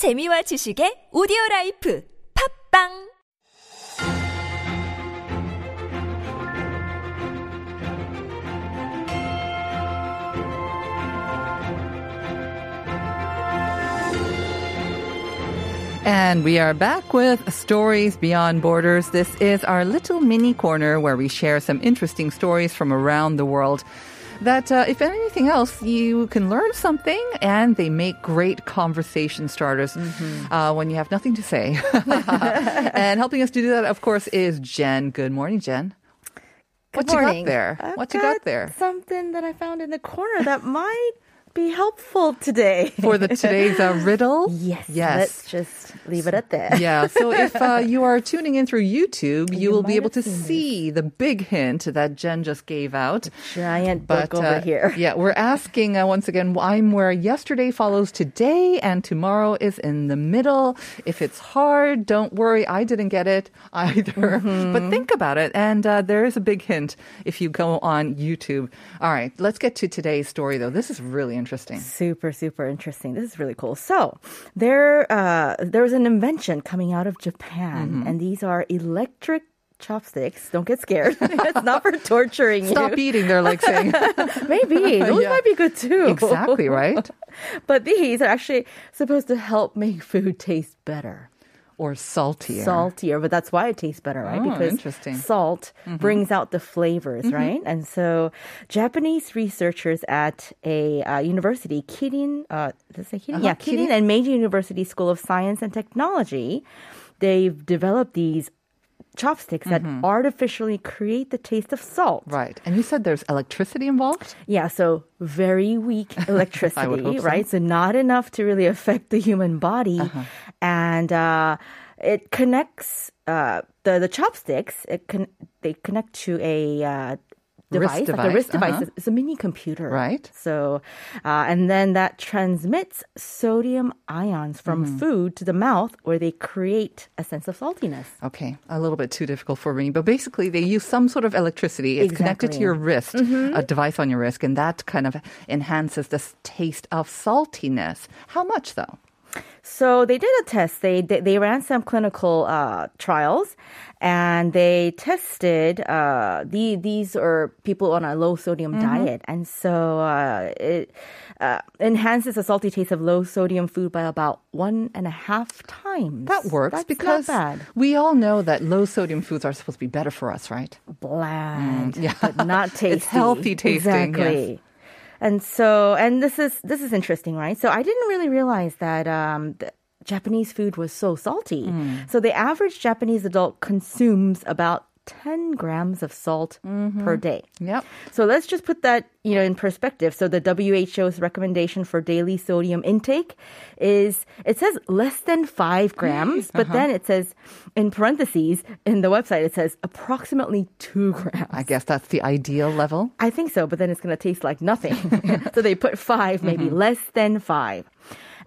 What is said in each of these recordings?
재미와 지식의 오디오 라이프 팝빵 And we are back with Stories Beyond Borders. This is our little mini corner where we share some interesting stories from around the world. That, uh, if anything else, you can learn something and they make great conversation starters uh, when you have nothing to say. and helping us to do that, of course, is Jen. Good morning, Jen. Good what you got there? I've what you got there? Something that I found in the corner that might be helpful today. For the today's uh, riddle? yes, Yes. Let's just leave it at that. Yeah. So if uh, you are tuning in through YouTube, you, You will be able to see the big hint that Jen just gave out. Giant But book over uh, here. yeah, we're asking uh, once again. Why I'm where yesterday follows today, and tomorrow is in the middle. If it's hard, don't worry. I didn't get it either. Mm-hmm. But think about it, and uh, there is a big hint if you go on YouTube. All right, let's get to today's story, though. This is really interesting. Super, super interesting. This is really cool. So there, uh, there was an invention coming out of Japan, Mm-hmm. and these are electric chopsticks. Don't get scared. it's not for torturing Stop you. eating. They're like saying Maybe those Yeah. might be good too. exactly right. But these are actually supposed to help make food taste better. Or saltier. saltier, but that's why it tastes better, right? Oh, because interesting. Mm-hmm. salt brings out the flavors, right? And so, Japanese researchers at a uh, university, Kirin, uh, does it say Kirin? Uh-huh, Yeah, Kirin, Kirin. and Meiji University School of Science and Technology, they've developed these chopsticks that artificially create the taste of salt. Right. And you said there's electricity involved? Yeah, so very weak electricity, so. right? So not enough to really affect the human body, Uh-huh. and uh, it connects uh, the the chopsticks. It con- they connect to a. Uh, Wrist Device, like a wrist device, uh-huh. It's- it's a mini computer, Right. So, uh, and then that transmits sodium ions from Mm-hmm. food to the mouth, where they create a sense of saltiness. Okay, a little bit too difficult for me, but basically they use some sort of electricity. It's connected to your wrist, Mm-hmm. a device on your wrist, and that kind of enhances the taste of saltiness. How much though? So they did a test. They they, they ran some clinical uh, trials, and they tested. Uh, the these are people on a low sodium Mm-hmm. diet, and so uh, it uh, enhances the salty taste of low sodium food by about one and a half times. That works That's because we all know that low sodium foods are supposed to be better for us, right? bland, Mm, yeah. but not tasty. It's healthy tasting, Exactly. And so, and this is this is interesting, right? So I didn't really realize that um, the Japanese food was so salty. Mm. So the average Japanese adult consumes about 10 grams of salt Mm-hmm. per day. Yep. So let's just put that, you know, in perspective. So the WHO's recommendation for daily sodium intake is it says less than 5 grams, but Uh-huh. then it says in parentheses in the website it says approximately 2 grams. I guess that's the ideal level. I think so, but then it's going to taste like nothing. so they put 5, maybe Mm-hmm. less than 5.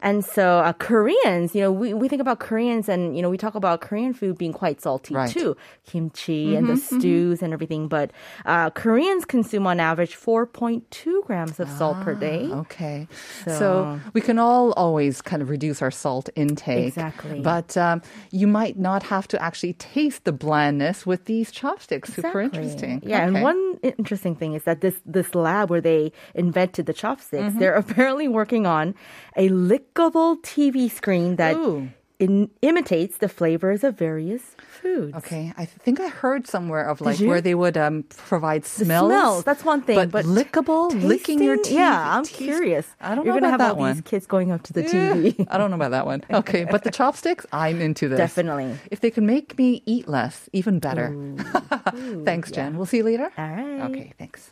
And so uh, Koreans, you know, we, we think about Koreans and, you know, we talk about Korean food being quite salty Right. too. Kimchi and the Mm-hmm, stews and everything. But uh, Koreans consume on average 4.2 grams of salt per day. Okay. So, So- we can all always kind of reduce our salt intake. Exactly. But um, you might not have to actually taste the blandness with these chopsticks. Super interesting. Yeah, and one interesting thing is that this this lab where they invented the chopsticks, Mm-hmm. they're apparently working on a lickable TV screen that Ooh. in, imitates the flavors of various foods. Okay, I think I heard somewhere of like where they would um, provide The smells. smells, that's one thing, but, but lickable, licking your teeth. Yeah, I'm teeth- curious. I don't You're know gonna about have that all one. these kids going up to the TV. I don't know about that one. Okay, but the chopsticks, I'm into this. Definitely. If they can make me eat less, even better. thanks, Jen. We'll see you later. All right. Okay, thanks.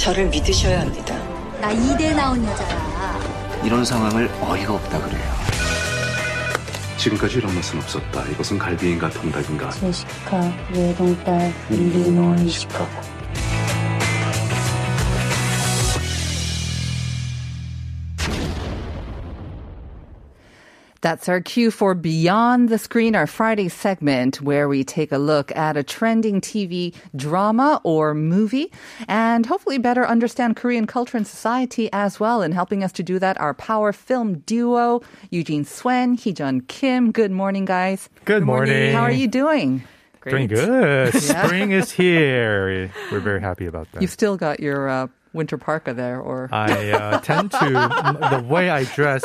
저를 믿으셔야 합니다. 나 이대 나온 여자야. 이런 상황을 어이가 없다 그래요. 지금까지 이런 맛은 없었다. 이것은 갈비인가 통닭인가. 제시카, 외동딸, 일리노이, 시카고. That's our cue for Beyond the Screen, our Friday segment, where we take a look at a trending TV drama or movie and hopefully better understand Korean culture and society as well. And helping us to do that, our power film duo, Eugene Swen, Heejun Kim. Good morning, guys. Good morning. How are you doing? Great. Doing good. Spring is here. We're very happy about that. You've still got your uh, winter parka there, or I uh, tend to the way I dress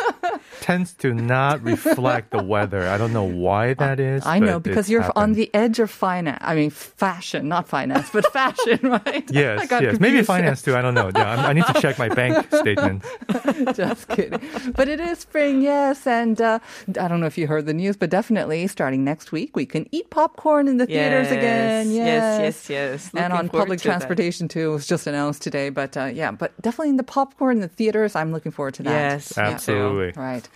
tends to not reflect the weather. I don't know why that is. I know because you're on the edge of finance. I mean, fashion, not finance, but fashion, right? Yes, yes, maybe finance too. I don't know. Yeah, I'm, I need to check my bank statement. Just kidding. But it is spring, yes. And uh, I don't know if you heard the news, but definitely starting next week, we can eat popcorn in the theaters again. Yes, Yes, yes, yes, And on public to that. transportation too. It was just announced today. But uh, yeah, but definitely in the popcorn in the theaters, I'm looking forward to that. Yes, Yeah. Absolutely. Right.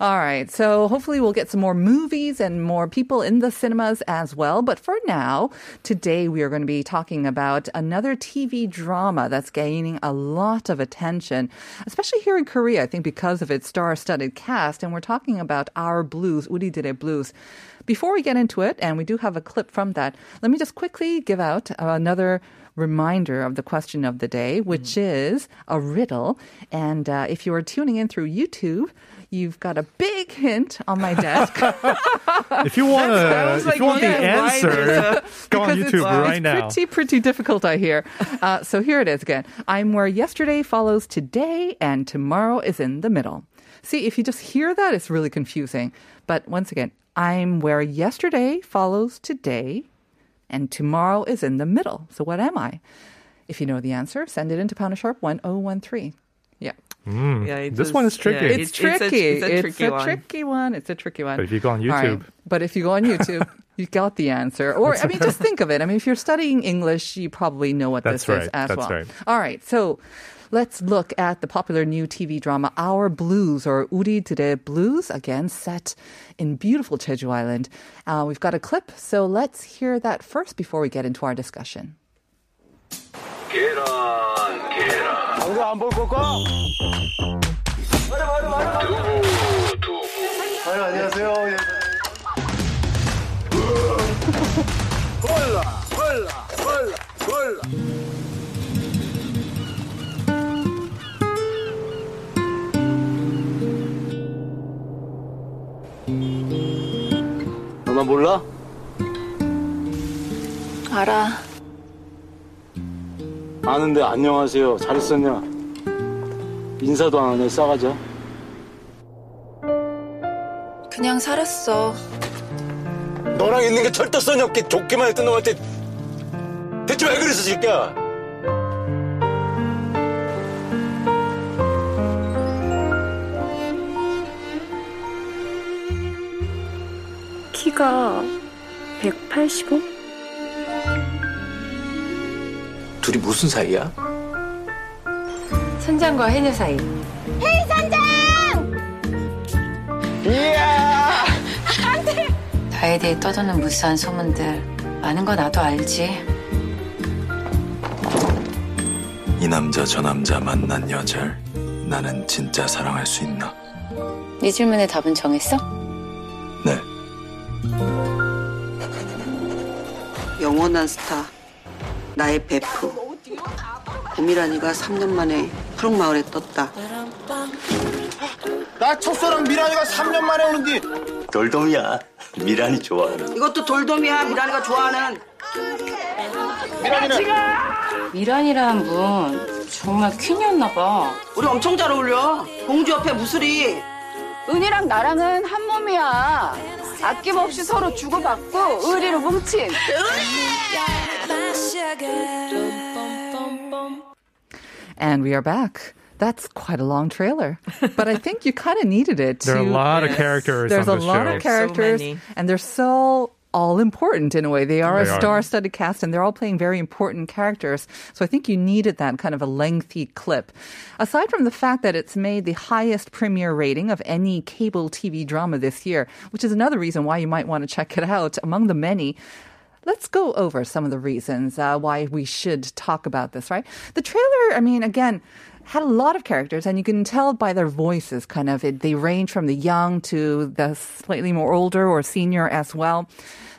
All right. So hopefully we'll get some more movies and more people in the cinemas as well. But for now, today we are going to be talking about another TV drama that's gaining a lot of attention, especially here in Korea, I think because of its star-studded cast. And we're talking about Our Blues, Uri Dere Blues. Before we get into it, and we do have a clip from that, let me just quickly give out another reminder of the question of the day, which is a riddle. And uh, if you are tuning in through YouTube, you've got a big hint on my desk. If you want to, if you want the answer, go on Because YouTube it's, right it's now. Pretty, pretty difficult, I hear. Uh, so here it is again. I'm where yesterday follows today, and tomorrow is in the middle. See, if you just hear that, it's really confusing. But once again, I'm where yesterday follows today, and tomorrow is in the middle. So what am I? If you know the answer, send it into Pounder Sharp 1013. Yeah. Mm, Yeah, it this does- one is tricky. yeah, It's, It's- it's a- tricky. it's a tricky one. tricky one. It's a tricky one. But if you go on All right. YouTube- But if you go on YouTube, you got the answer. Or, I mean, just think of it. I mean, if you're studying English, you probably know what That's this is as That's well. right. All right. So let's look at the popular new TV drama, Our Blues, or Uri Dere Blues, again, set in beautiful Jeju Island. Uh, we've got a clip, so let's hear that first before we get into our discussion. 계란, 계란. 당근 안볼 거까? 두부, 두부. 아유, 안녕하세요. 예. 콜라, 콜라, 콜라, 콜라. 너만 몰라? 알아. 아는데 안녕하세요. 잘 있었냐? 인사도 안 하네, 싸가자. 그냥 살았어. 너랑 있는 게 철도성이 없게 좋게만 했던 놈한테 대체 왜 그랬어, 새끼야? 키가 185? 둘이 무슨 사이야? 선장과 해녀 사이. 나에 대해 떠도는 무수한 소문들 많은 거 나도 알지. 이 남자 저 남자 만난 여절 나는 진짜 사랑할 수 있나? 네 질문에 답은 정했어? 네. 영원한 스타 나의 베프 고미란이가 3년 만에 푸른마을에 떴다 나 첫사랑 미란이가 3년 만에 오는데 돌돔이야. 미란이 좋아하는. 이것도 돌돔이야 미란이가 좋아하는 미란이는 미란이라는 분 정말 퀸이었나 봐. 우리 엄청 잘 어울려. 공주 옆에 무술이. 은이랑 나랑은 한 몸이야. 아낌없이 서로 주고받고 의리로 뭉친. And we are back. That's quite a long trailer, but I think you kind of needed it. There are a to- lot of characters There's on a the lot show. of characters, many. and they're so all important in a way. They are They a star-studded cast, and they're all playing very important characters. So I think you needed that kind of a lengthy clip. Aside from the fact that it's made the highest premiere rating of any cable TV drama this year, which is another reason why you might want to check it out among the many. Let's go over some of the reasons uh, why we should talk about this, right? The trailer, I mean, again, had a lot of characters, and you can tell by their voices, kind of. It, they range from the young to the slightly more older or senior as well.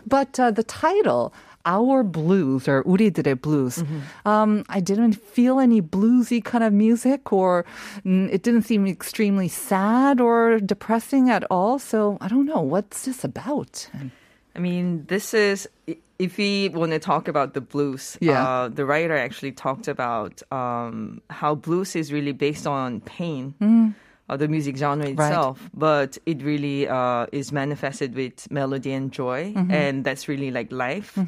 But uh, the title, Our Blues, or 우리들의 Blues, um, I didn't feel any bluesy kind of music, or mm, it didn't seem extremely sad or depressing at all. So I don't know. What's this about? I mean, this is if we want to talk about the blues. Yeah. Uh, the writer actually talked about um, how blues is really based on pain. Uh, the music genre itself, but it really uh, is manifested with melody and joy, Mhm. and that's really like life.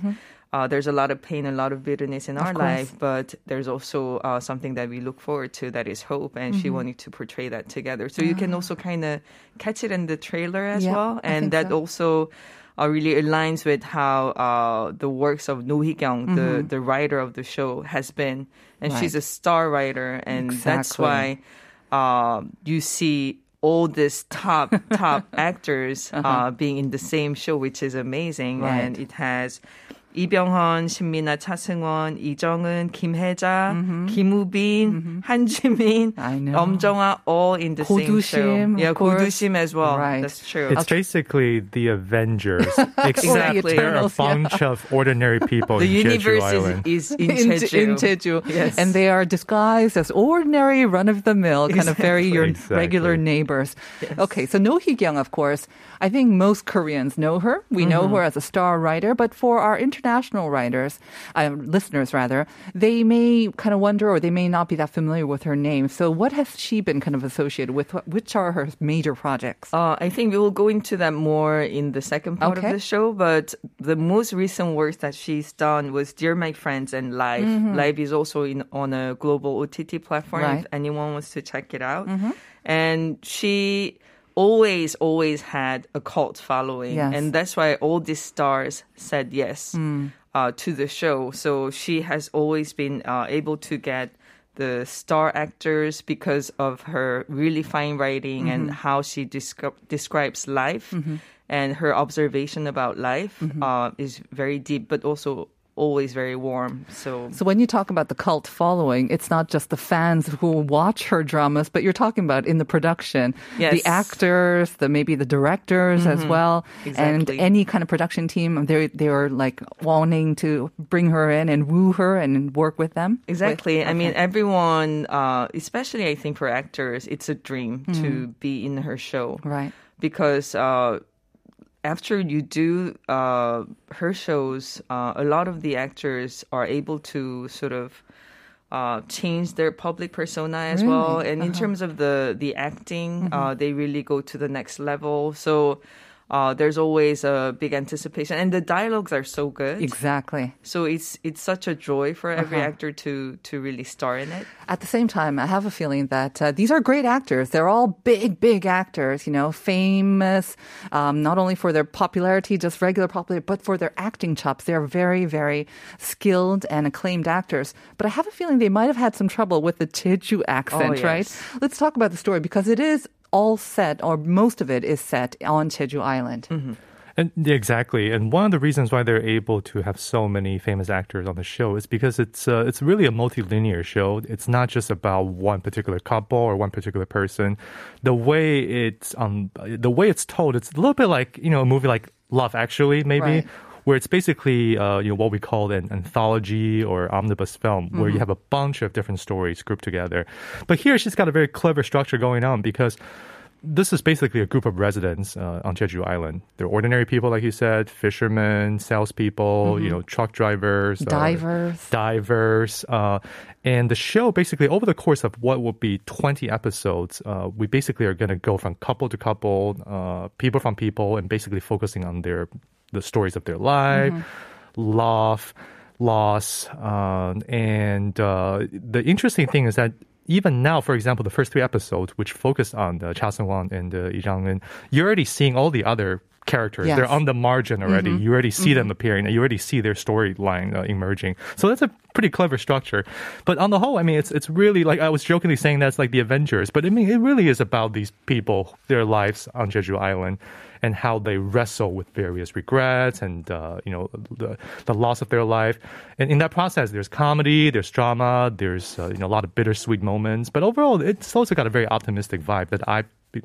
Uh, there's a lot of pain, a lot of bitterness in our life, but there's also uh, something that we look forward to that is hope, and she Mhm. wanted to portray that together. So you can also kind of catch it in the trailer as Yeah, well, and that so. also uh, really aligns with how uh, the works of No Hee-kyung, the, Mhm. the writer of the show, has been. And Right. she's a star writer, and that's why uh, you see all these top top actors uh Uh-huh. being in the same show, which is amazing. Right. And it has 이병헌, 신민아, 차승원, 이정은, 김혜자, 김우빈, 한지민, 엄정아, all in the same show. 고두심, Yeah, of course. 고두심 as well. Right. That's true. It's basically the Avengers, except Exactly. there are a Eternals, yeah. bunch of ordinary people The in Jeju universe Island. is, is in in, Jeju. in Jeju. Yes. And they are disguised as ordinary, run of the mill, kind of very your Exactly. regular neighbors. Okay, so No Hee-kyung, of course, I think most Koreans know her. We know Mm-hmm. her as a star writer, but for our international writers, uh, listeners rather, they may kind of wonder or they may not be that familiar with her name. So what has she been kind of associated with? Which are her major projects? Uh, I think we will go into that more in the second part Okay. of the show. But the most recent work that she's done was "Dear My Friends" and "Live." Mhm. Live is also in on a global OTT platform. Right. If anyone wants to check it out, Mhm. and she always, always had a cult following, Yes. and that's why all these stars said yes Mm. uh, to the show. So she has always been uh, able to get the star actors because of her really fine writing and Mhm. how she descri- describes life Mhm. and her observation about life Mhm. uh, is very deep, but also always very warm. So So when you talk about the cult following, it's not just the fans who watch her dramas, but you're talking about in the production, the actors, the maybe the directors as Mhm. well, and any kind of production team. They they are like wanting to bring her in and woo her and work with them. Exactly. With- I mean, everyone, uh, especially I think for actors, it's a dream Mm. to be in her show. Right. Because uh, after you do uh, her shows, uh, a lot of the actors are able to sort of uh, change their public persona as well. And in Uh-huh. terms of the the acting, uh, Mhm. they really go to the next level. So. Uh, there's always a big anticipation, and the dialogues are so good. Exactly. So it's it's such a joy for every Uh-huh. actor to to really star in it. At the same time, I have a feeling that uh, these are great actors. They're all big, big actors, you know, famous, um, not only for their popularity, just regular popularity, but for their acting chops. They're very, very skilled and acclaimed actors. But I have a feeling they might have had some trouble with the Jeju accent, Oh, right? Let's talk about the story because it is all set, or most of it is set on Jeju Island. And exactly. And one of the reasons why they're able to have so many famous actors on the show is because it's uh, it's really a multilinear show. It's not just about one particular couple or one particular person. The way it's um the way it's told, it's a little bit like you know a movie like Love Actually, maybe. Right. Where it's basically uh, you know what we call an anthology or omnibus film, where you Mhm. have a bunch of different stories grouped together. But here, she's got a very clever structure going on because this is basically a group of residents uh, on Jeju Island. They're ordinary people, like you said, fishermen, salespeople, you know, truck drivers, uh, Divers. divers. Uh, and the show, basically, over the course of what will be 20 episodes, uh, we basically are going to go from couple to couple, uh, people from people, and basically focusing on their the stories of their life, love, loss, uh, and uh, the interesting thing is that even now, for example, the first three episodes, which focus on the Cha Seung-won and uh, Lee Jung-un, you're already seeing all the other characters. Yes. They're on the margin already. You already see them appearing. and You already see their storyline uh, emerging. So that's a pretty clever structure. But on the whole, I mean, it's it's really like I was jokingly saying that's like the Avengers, but I mean, it really is about these people, their lives on Jeju Island. And how they wrestle with various regrets and uh, you know the the loss of their life, and in that process, there's comedy, there's drama, there's uh, you know a lot of bittersweet moments. But overall, it's also got a very optimistic vibe that I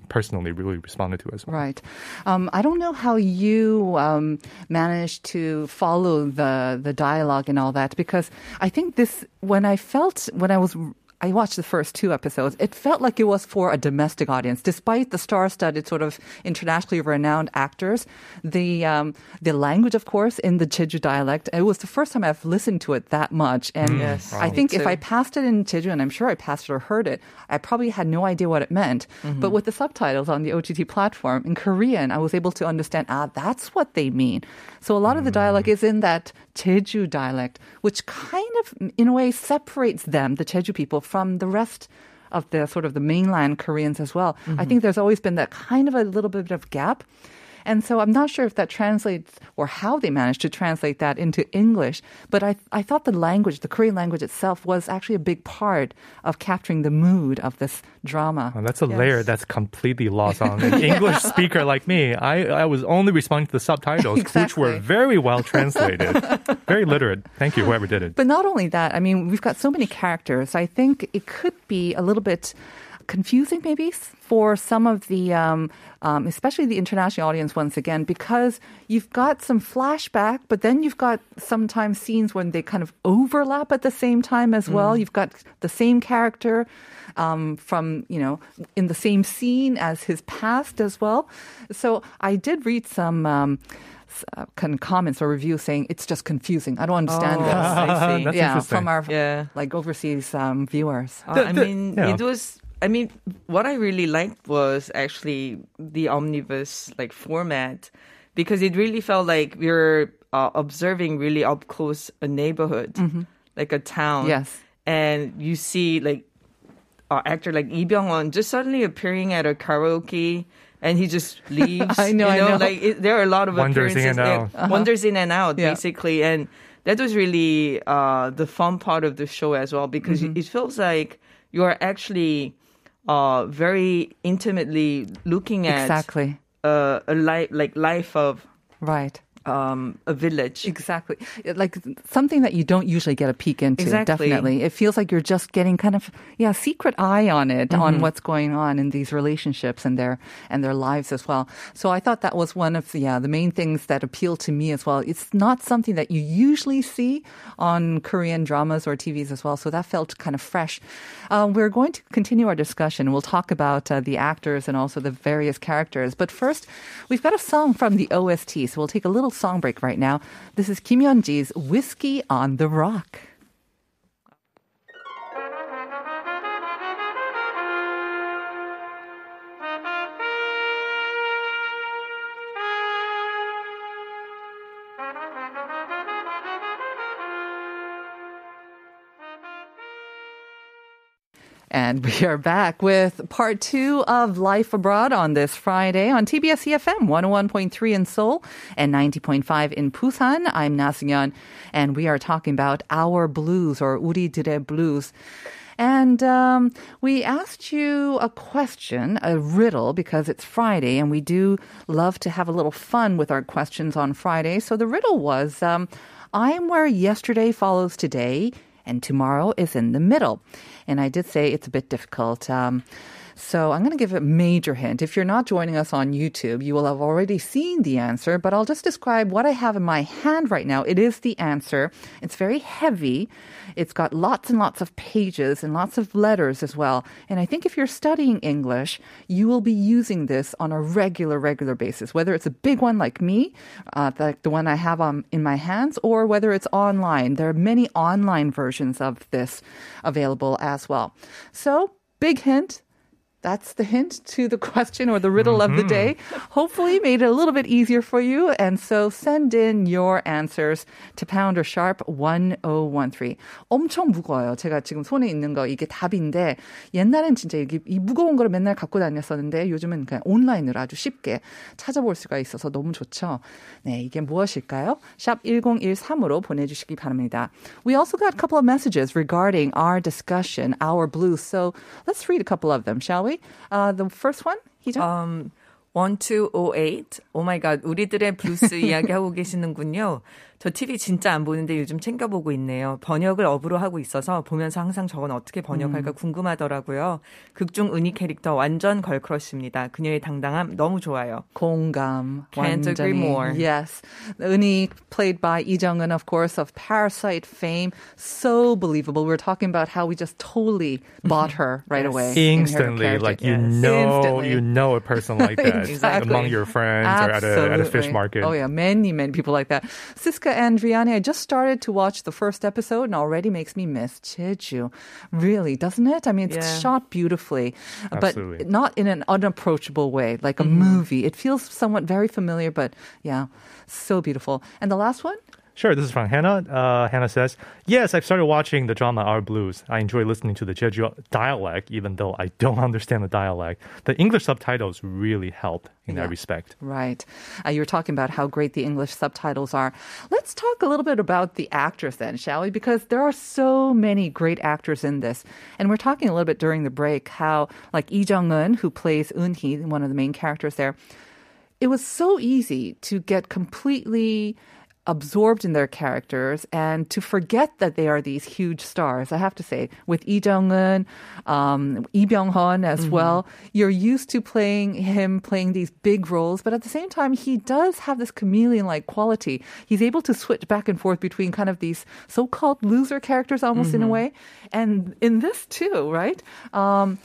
personally really responded to as well. Right. Um, I don't know how you um, managed to follow the the dialogue and all that because I think this when I felt when I was I watched the first two episodes. It felt like it was for a domestic audience, despite the star-studded sort of internationally renowned actors. The um, the language, of course, in the Jeju dialect. It was the first time I've listened to it that much, and Yes, I think if. I passed it in Jeju, and I'm sure I passed it or heard it, I probably had no idea what it meant. But with the subtitles on the OTT platform in Korean, I was able to understand. Ah, that's what they mean. So a lot of the dialogue is in that Jeju dialect, which kind of, in a way, separates them, the Jeju people, from the rest of the sort of the mainland Koreans as well. I mm-hmm. think there's always been that kind of a little bit of gap. And so I'm not sure if that translates or how they managed to translate that into English, but I, I thought the language, the Korean language itself, was actually a big part of capturing the mood of this drama. Well, that's a layer that's completely lost on an English speaker like me. I, I was only responding to the subtitles, which were very well translated, very literate. Thank you, whoever did it. But not only that, I mean, we've got so many characters. I think it could be a little bit confusing, maybe, for some of the, um, um, especially the international audience, once again, because you've got some flashback, but then you've got sometimes scenes when they kind of overlap at the same time as well. You've got the same character. Um, from you know in the same scene as his past as well, so I did read some um, uh, comments or reviews saying it's just confusing. I don't understand Oh, this. I see. That's yeah, from our Yeah. like overseas um, viewers. Uh, The- I mean, yeah. it was. I mean, what I really liked was actually the omnibus like format because it really felt like we were uh, observing really up close a neighborhood, like a town. Yes. and you see like uh, actor like Lee Byung-hun just suddenly appearing at a karaoke. And he just leaves. I know, you I know, know. like it, there are a lot of Wanders in appearances and there. out. Uh-huh. Wanders in and out, Yeah. basically, and that was really uh, the fun part of the show as well because Mm-hmm. it feels like you are actually uh, very intimately looking at Exactly. uh, a life like life of Right. Um, a village. Exactly. Like something that you don't usually get a peek into. Exactly. Definitely. It feels like you're just getting kind of yeah, secret eye on it on what's going on in these relationships and their and their lives as well. So I thought that was one of the yeah, the main things that appealed to me as well. It's not something that you usually see on Korean dramas or TVs as well. So that felt kind of fresh. Uh, we're going to continue our discussion. We'll talk about uh, the actors and also the various characters. But first, we've got a song from the OST. So we'll take a little song break right now. This is Kim Yeon-ji's Whiskey on the Rock. And we are back with part two of Life Abroad on this Friday on TBS EFM 101.3 in Seoul and 90.5 in Busan. I'm Na Seung-yeon, and we are talking about our blues or 우리들의 blues. And um, we asked you a question, a riddle, because it's Friday, and we do love to have a little fun with our questions on Friday. So the riddle was um, I'm where yesterday follows today, and tomorrow is in the middle. And I did say it's a bit difficult. Um, So I'm going to give a major hint. If you're not joining us on YouTube, you will have already seen the answer, but I'll just describe what I have in my hand right now. It is the answer. It's very heavy. It's got lots and lots of pages and lots of letters as well. And I think if you're studying English, you will be using this on a regular, regular basis, whether it's a big one like me, uh, like the one I have on, in my hands, or whether it's online. There are many online versions of this available as well. So, big hint. That's the hint to the question or the riddle of the day. Hopefully, made it a little bit easier for you. And so, send in your answers to pound or sharp 1013. 엄청 무거워요. 제가 지금 손에 있는 거 이게 답인데 옛날엔 진짜 이게 이 무거운 거를 맨날 갖고 다녔었는데 요즘은 그냥 온라인으로 아주 쉽게 찾아볼 수가 있어서 너무 좋죠. 네, 이게 무엇일까요? 샵 1013으로 보내주시기 바랍니다. We also got a couple of messages regarding our discussion, our blues. So let's read a couple of them, shall we? Uh, the first one, 희정? Um, 1208. 오 마이 갓. 우리들의 블루스 이야기하고 계시는군요. 저 TV 진짜 안 보는데 요즘 챙겨보고 있네요. 번역을 업으로 하고 있어서 보면서 항상 저건 어떻게 번역할까 음. 궁금하더라고요. 극중 은희 캐릭터 완전 걸크러쉬입니다. 그녀의 당당함 너무 좋아요. 공감. Can't agree 완전히. more. Yes. Uni, played by Lee Jung-un, of course, of Parasite fame. So believable. We are talking about how we just totally bought her right away. in her Instantly, character. like you know, Instantly. you know a person like that Exactly. among your friends or at a, at a fish Absolutely. market. Oh yeah, many many people like that. Siska and Riani, I just started to watch the first episode and already makes me miss Jeju. Really, doesn't it? I mean, it's Yeah. shot beautifully, but Absolutely. not in an unapproachable way, like a Mm-hmm. movie. It feels somewhat very familiar, but yeah, so beautiful. And the last one. Sure, this is from Hannah. Uh, Hannah says, Yes, I've started watching the drama Our Blues. I enjoy listening to the Jeju dialect, even though I don't understand the dialect. The English subtitles really help in Yeah. that respect. Right. Uh, you were talking about how great the English subtitles are. Let's talk a little bit about the actors then, shall we? Because there are so many great actors in this. And we're talking a little bit during the break how, like Lee Jung-un, who plays Eun-hee, one of the main characters there, it was so easy to get completely absorbed in their characters and to forget that they are these huge stars. I have to say, with Lee Jung-un, um, Lee Byung-hun as well, you're used to playing him playing these big roles, but at the same time, he does have this chameleon-like quality. He's able to switch back and forth between kind of these so-called loser characters almost in a way. And in this too, right? Um,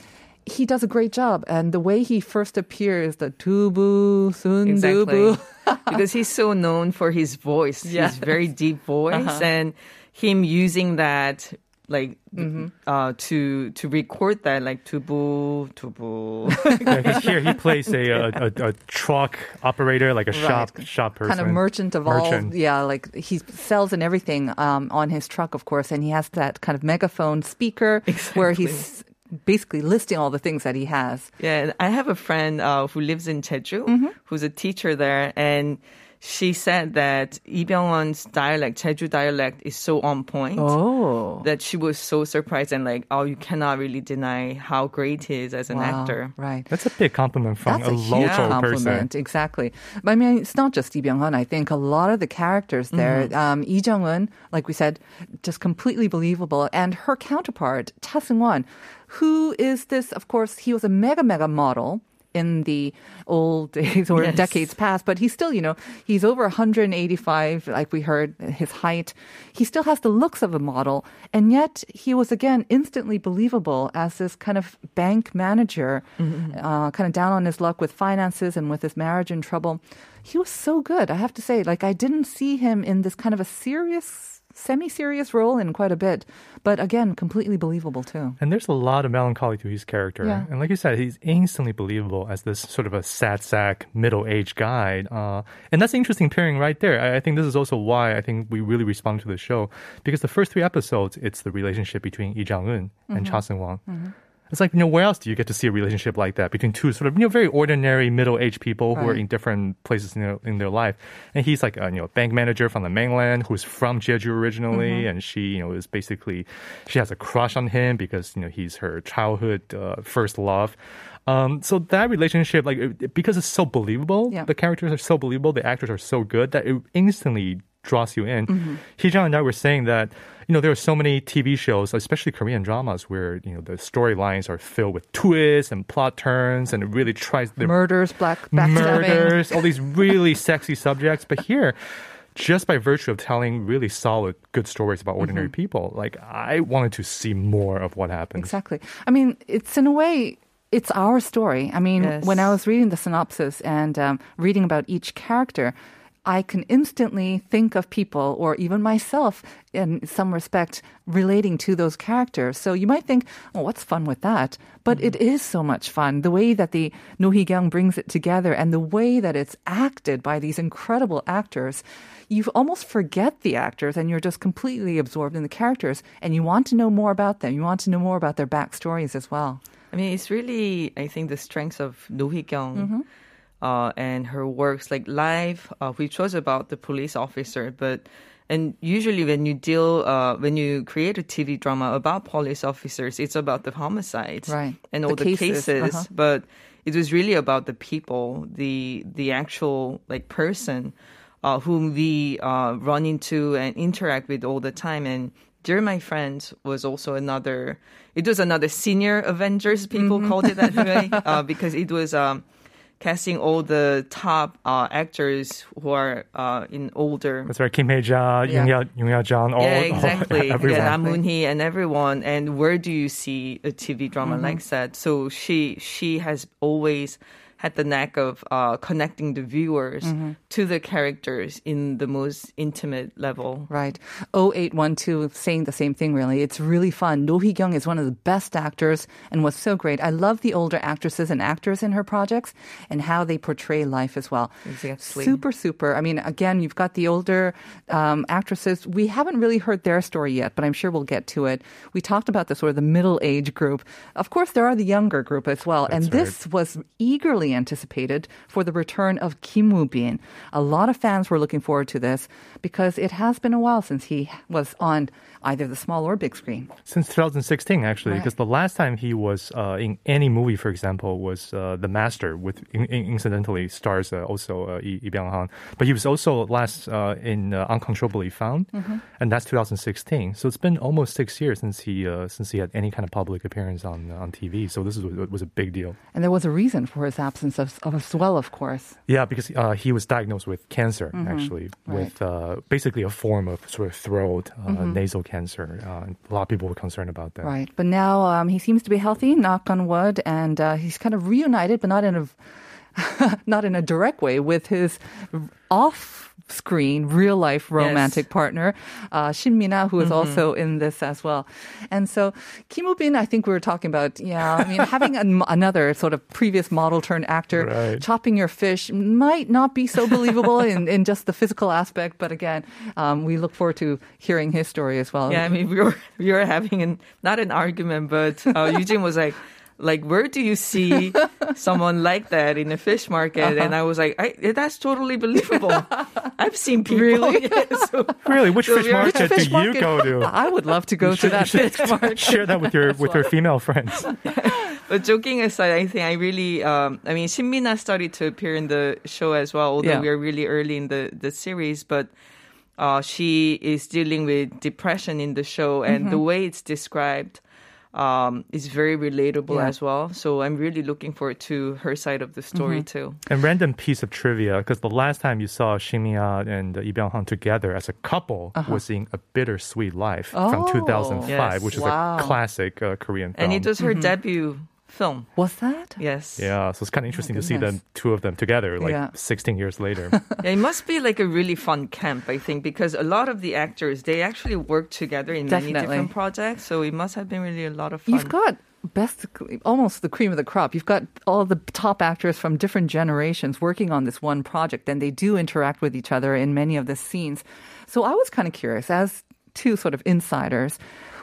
he does a great job. And the way he first appears, the tubu, sundubu. Exactly. because he's so known for his voice, Yes. his very deep voice, Uh-huh. and him using that like Mm-hmm. uh, to to record that like tubu tubu. Yeah, 'cause here he plays a, a, a, a truck operator, like a shop Right. shop person. kind of merchant of Merchant. all yeah like he sells and everything um, on his truck of course and he has that kind of megaphone speaker where he's basically listing all the things that he has Yeah, I have a friend uh, who lives in Jeju, Mm-hmm. who's a teacher there, and she said that Lee Byung-hun's dialect, Jeju dialect, is so on point. Oh. That she was so surprised and like, oh, you cannot really deny how great he is as an Wow, actor. right That's a big compliment from That's a, a, local compliment. person. Exactly. But I mean, it's not just Lee Byung-hun. I think a lot of the characters there, um, Lee Jung-un, like we said, just completely believable. And her counterpart, Cha Seung-won, who is this, of course, he was a mega, mega model in the old days or Yes. decades past, but he's still, you know, he's over 185, like we heard, his height. He still has the looks of a model, and yet he was again instantly believable as this kind of bank manager, uh, kind of down on his luck with finances and with his marriage in trouble. He was so good, I have to say. Like I didn't see him in this kind of a serious, semi-serious role in quite a bit, but again, completely believable too. And there's a lot of melancholy to his character. Yeah. And like you said, he's instantly believable as this sort of a sad sack, middle aged guy. Uh, and that's an interesting pairing right there. I, I think this is also why I think we really respond to the show. Because the first three episodes, it's the relationship between Lee Jung-un and Mhm. Cha Seung-won. Mhm. It's like, you know, where else do you get to see a relationship like that between two sort of, you know, very ordinary middle-aged people who are in different places in their, in their life. And he's like a, you know, bank manager from the mainland who's from Jeju originally. Mhm. And she, you know, is basically, she has a crush on him because, you know, he's her childhood uh, first love. Um, so that relationship, like, it- because it's so believable, Yeah. the characters are so believable, the actors are so good that it instantly draws you in. Mm-hmm. Hee-jung and I were saying that you know there are so many TV shows, especially Korean dramas, where you know the storylines are filled with twists and plot turns, and it really tries the Murders, black backstabbing. murders, all these really sexy subjects. But here, just by virtue of telling really solid, good stories about ordinary Mm-hmm. people, like I wanted to see more of what happens. Exactly. I mean, it's in a way, it's our story. I mean, Yes. when I was reading the synopsis and um, reading about each character, I can instantly think of people or even myself in some respect relating to those characters. So you might think, oh, what's fun with that? But it is so much fun. The way that the No Hee Kyung brings it together and the way that it's acted by these incredible actors, you almost forget the actors and you're just completely absorbed in the characters and you want to know more about them. You want to know more about their backstories as well. I mean, it's really, I think, the strength of No Hee Kyung Mm-hmm. Uh, and her works, like Live, uh, which was about the police officer, but and usually when you deal, uh, when you create a TV drama about police officers, it's about the homicides Right. and The all the cases, cases, uh-huh. but it was really about the people, the the actual like person uh, whom we uh, run into and interact with all the time. And Dear My Friend was also another. It was another senior Avengers. People Mm-hmm. called it that way uh, because it was. Um, Casting all the top uh, actors who are uh, in older That's right, Kim Hae-ja, Yeah. Yoon Ya Yoon Ya Jung, all, yeah, all- exactly. everyone. Yeah, Na Moon-hee and everyone. And where do you see a TV drama Mm-hmm. like that? So she she has always had the knack of uh, connecting the viewers Mm-hmm. to the characters in the most intimate level. Right. 0812 saying the same thing, really. It's really fun. No Hee Kyung is one of the best actors and was so great. I love the older actresses and actors in her projects and how they portray life as well. Exactly. Super, super. I mean, again, you've got the older um, actresses. We haven't really heard their story yet, but I'm sure we'll get to it. We talked about the sort of the middle age group. Of course, there are the younger group as well. and this was eagerly anticipated for the return of Kim Woo Bin. A lot of fans were looking forward to this because it has been a while since he was on either the small or big screen. Since 2016, actually, Right. because the last time he was uh, in any movie, for example, was uh, The Master, with in, in- incidentally stars uh, also uh, Lee Lee Byung-hun. But he was also last uh, in uh, Uncontrollably Fond, Mm-hmm. and that's 2016. So it's been almost six years since he uh, since he had any kind of public appearance on on TV. So this is, was a big deal. And there was a reason for his absence of, of as well, of course. Yeah, because uh, he was diagnosed with cancer, actually, Mm-hmm. Right. with uh, basically a form of sort of throat, uh, Mhm. nasal cancer. Uh, a lot of people were concerned about that. Right. But now um, he seems to be healthy, knock on wood, and uh, he's kind of reunited, but not in a not in a direct way with his off-screen, real-life romantic partner, uh, Shin Mina, who is also in this as well. And so Kim Woo Bin, I think we were talking about, yeah, I mean, having an, another sort of previous model turned actor Right. chopping your fish might not be so believable in, in just the physical aspect, but again, um, we look forward to hearing his story as well. Yeah, I mean, we were we were having an not an argument, but uh, Eugene was like. Like, where do you see someone like that in a fish market? And I was like, I, that's totally believable. I've seen people. Really? Yeah, so- Really, which So fish we are- market Fish do you go to? I would love to go to that fish market. Share that with your with your female friends. But joking aside, I think I really, um, I mean, Shinmina started to appear in the show as well, although Yeah. we are really early in the, the series. But uh, she is dealing with depression in the show, and Mm-hmm. the way it's described um, is very relatable Yeah. as well. So I'm really looking forward to her side of the story Mm-hmm. too. And random piece of trivia, because the last time you saw Shin Mina and uh, Lee Byung-hun together as a couple was in A Bittersweet Life from Uh-huh. Oh. 2005, Yes. which is Wow. a classic uh, Korean film. And it was her debut film. Was that? Yes. yeah, so it's kind of oh interesting to see them two of them together, like Yeah. 16 years later. Yeah, it must be like a really fun camp, I think, because a lot of the actors they actually work together in many different projects. So it must have been really a lot of fun. You've got basically almost the cream of the crop. You've got all the top actors from different generations working on this one project, and they do interact with each other in many of the scenes. So I was kind of curious, as two sort of insiders,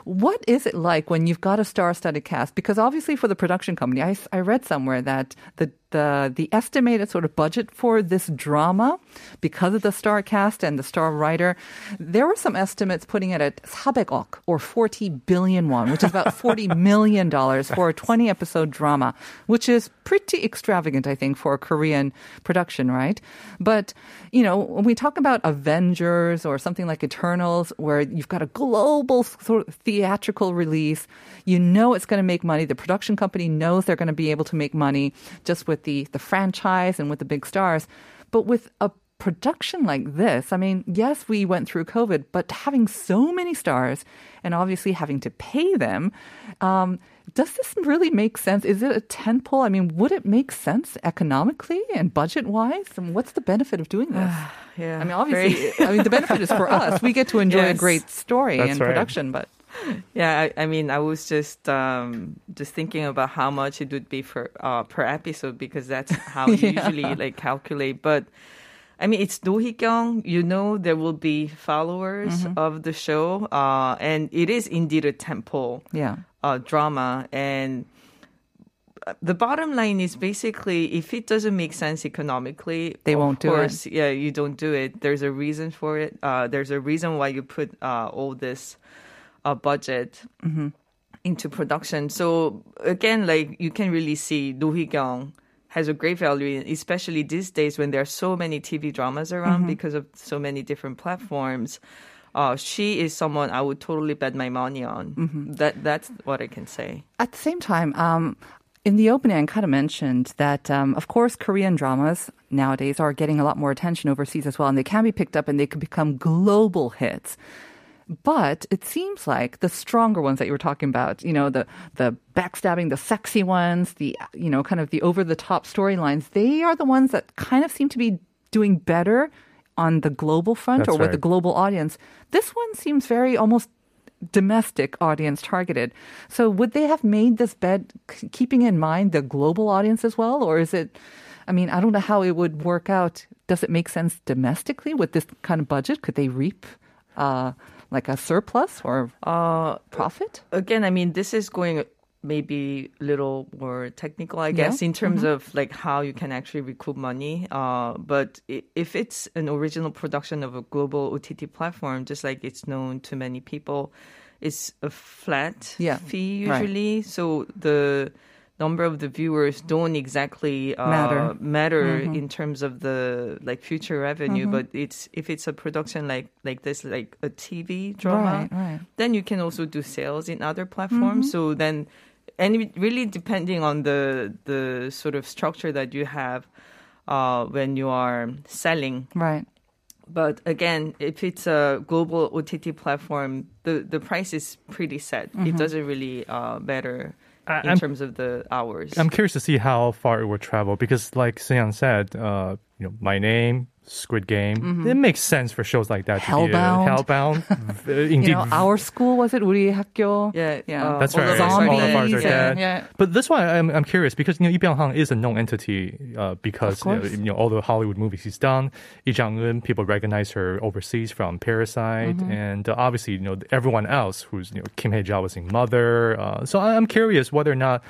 what is it like when you've got a star-studded cast? Because obviously, for the production company, I, I read somewhere that the the the estimated sort of budget for this drama because of the star cast and the star writer, there were some estimates putting it at 400억 or 40 billion won, which is about 40 million dollars for a 20 episode drama, which is pretty extravagant, I think, for a Korean production, right? But you know, when we talk about Avengers or something like Eternals, where you've got a global sort of theatrical release, you know it's going to make money. The production company knows they're going to be able to make money just with the the franchise and with the big stars. But with a production like this, I mean, yes, we went through COVID, but having so many stars and obviously having to pay them, um, does this really make sense? Is it a tentpole? I mean, would it make sense economically and budget wise? And what's the benefit of doing this? yeah, I mean, obviously, I mean, the benefit is for us. We get to enjoy Yes. a great story That's and right. production, but Yeah, I, I mean, I was just um, just thinking about how much it would be for uh, per episode because that's how you Yeah. usually like calculate. But I mean, it's Do. You know, there will be followers Mm-hmm. of the show, uh, and it is indeed a tentpole yeah. uh, drama. And the bottom line is basically, if it doesn't make sense economically, They won't do it. Of course, Yeah, you don't do it. There's a reason for it. Uh, there's a reason why you put uh, all this uh, budget Mm-hmm. into production. So again, like you can really see Do Hee-kyung has a great value, especially these days when there are so many TV dramas around Mhm. because of so many different platforms. Uh, she is someone I would totally bet my money on. Mhm. That that's what I can say. At the same time, um, in the opening, I kind of mentioned that, um, of course, Korean dramas nowadays are getting a lot more attention overseas as well, and they can be picked up and they can become global hits. But it seems like the stronger ones that you were talking about, you know, the the backstabbing, the sexy ones, the you know, kind of the over the top storylines, they are the ones that kind of seem to be doing better on the global front That's or with the global audience. This one seems very almost domestic audience targeted. So would they have made this bed keeping in mind the global audience as well, or is it? I mean, I don't know how it would work out. Does it make sense domestically with this kind of budget? Could they reap uh, like a surplus or uh, profit? Again, I mean, this is going maybe a little more technical, I Yeah. guess, in terms Mhm. of like how you can actually recoup money. Uh, but if it's an original production of a global OTT platform, just like it's known to many people, it's a flat Yeah, fee right. usually. So the number of the viewers don't exactly uh, Matter. matter Mhm. in terms of the like future revenue. Mhm. But it's if it's a production like like this, like a TV drama, Right, right. then you can also do sales in other platforms. Mhm. So then, and really depending on the the sort of structure that you have uh, when you are selling. Right. But again, if it's a global OTT platform, the, the price is pretty set. Mhm. It doesn't really uh, matter I- in I'm- terms of the hours. I'm curious to see how far it would travel because, like Seon said, uh, you know, my name, Squid Game. Mm-hmm. It makes sense for shows like that. Uh, Hellbound. Hellbound. Uh, indeed. You know, our school was it? 우리 학교. Yeah, yeah. Uh, That's right. Zombies. All yeah, yeah. But this one, I'm, I'm curious because you know, Lee Byung-hun is a known entity uh, because you know, you know, all the Hollywood movies he's done. Lee Jung-un. people recognize her overseas from Parasite, mm-hmm. and uh, obviously you know everyone else who's you know Kim Hae-ja was in Mother. Uh, so I'm curious whether or not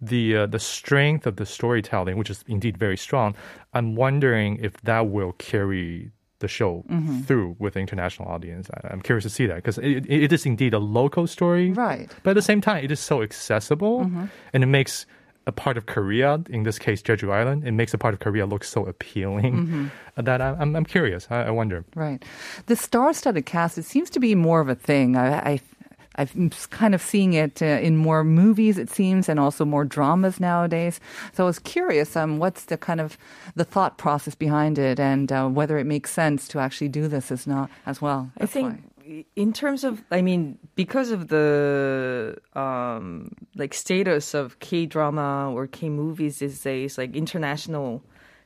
the uh, the strength of the storytelling, which is indeed very strong, I'm wondering if that will carry the show Mhm. through with the international audience. I, I'm curious to see that because it, it is indeed a local story, Right. But at the same time, it is so accessible, Mhm. and it makes a part of Korea, in this case Jeju Island, it makes a part of Korea look so appealing Mhm. that I, I'm I'm curious. I, I wonder. Right. The star-studded cast, it seems to be more of a thing. I, I I'm kind of seeing it uh, in more movies, it seems, and also more dramas nowadays. So I was curious, um, what's the kind of the thought process behind it, and uh, whether it makes sense to actually do this as not as well. I think in terms of, I mean, because of the um, like status of K drama or K movies these days, like international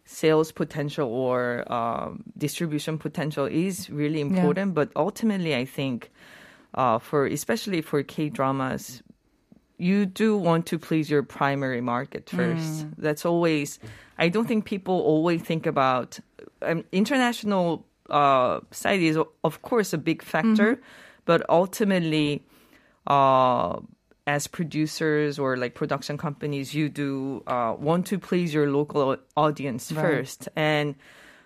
sales potential or um, distribution potential is really Yeah. important. But ultimately, I think uh, for especially for K dramas, you do want to please your primary market first. Mm. That's always. I don't think people always think about um, international uh, side is of course a big factor, but ultimately, uh, as producers or like production companies, you do uh, want to please your local audience Right. first. And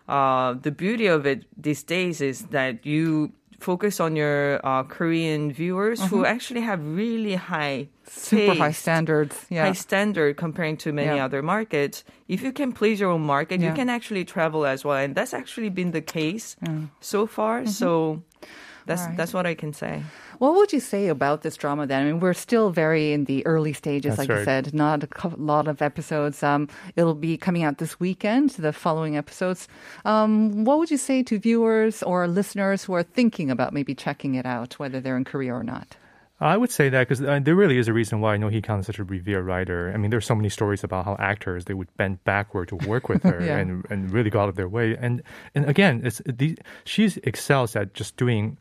uh, the beauty of it these days is that you focus on your uh, Korean viewers who Mhm. actually have really high Super high standards. Yeah. high standard comparing to many Yeah. other markets. If you can please your own market, Yeah. you can actually travel as well, and that's actually been the case so far. So that's All right. that's what I can say. What would you say about this drama then? I mean, we're still very in the early stages, That's like you said, not a co- lot of episodes. Um, it'll be coming out this weekend, the following episodes. Um, what would you say to viewers or listeners who are thinking about maybe checking it out, whether they're in Korea or not? I would say that because uh, there really is a reason why I know he is such a revered writer. I mean, there's so many stories about how actors they would bend backward to work with her Yeah. and and really go out of their way. And and again, it's the, she excels at just doing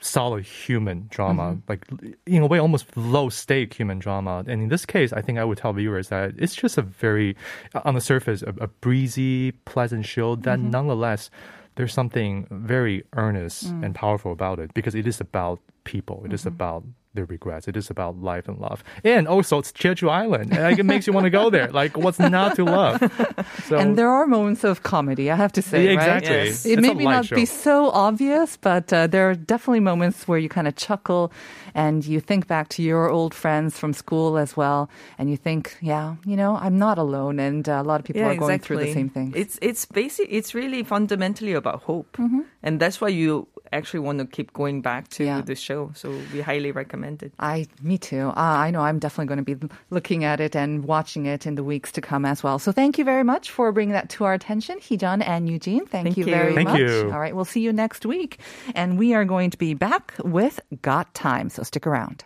solid human drama, Mm-hmm. like in a way almost low stake human drama. And in this case, I think I would tell viewers that it's just a very on the surface a, a breezy, pleasant show that Mm-hmm. nonetheless there's something very earnest Mm. and powerful about it because it is about people. It is Mm-hmm. about their regrets. It is about life and love. And also it's Jeju Island. Like it makes you want to go there. Like what's not to love? So and there are moments of comedy, I have to say. Yeah, right? exactly. Yes. It It's may a be light not be so obvious, but uh, there are definitely moments where you kind of chuckle and you think back to your old friends from school as well. And you think, yeah, you know, I'm not alone. And uh, a lot of people are going through the same thing. It's it's basic. It's really fundamentally about hope, Mm-hmm. and that's why you actually want to keep going back to the show. So we highly recommend it. I, me too. Uh, I know I'm definitely going to be looking at it and watching it in the weeks to come as well. So thank you very much for bringing that to our attention, Heejun and Eugene. Thank, Thank you you. very Thank much. you. All right, we'll see you next week. And we are going to be back with Got Time. So stick around.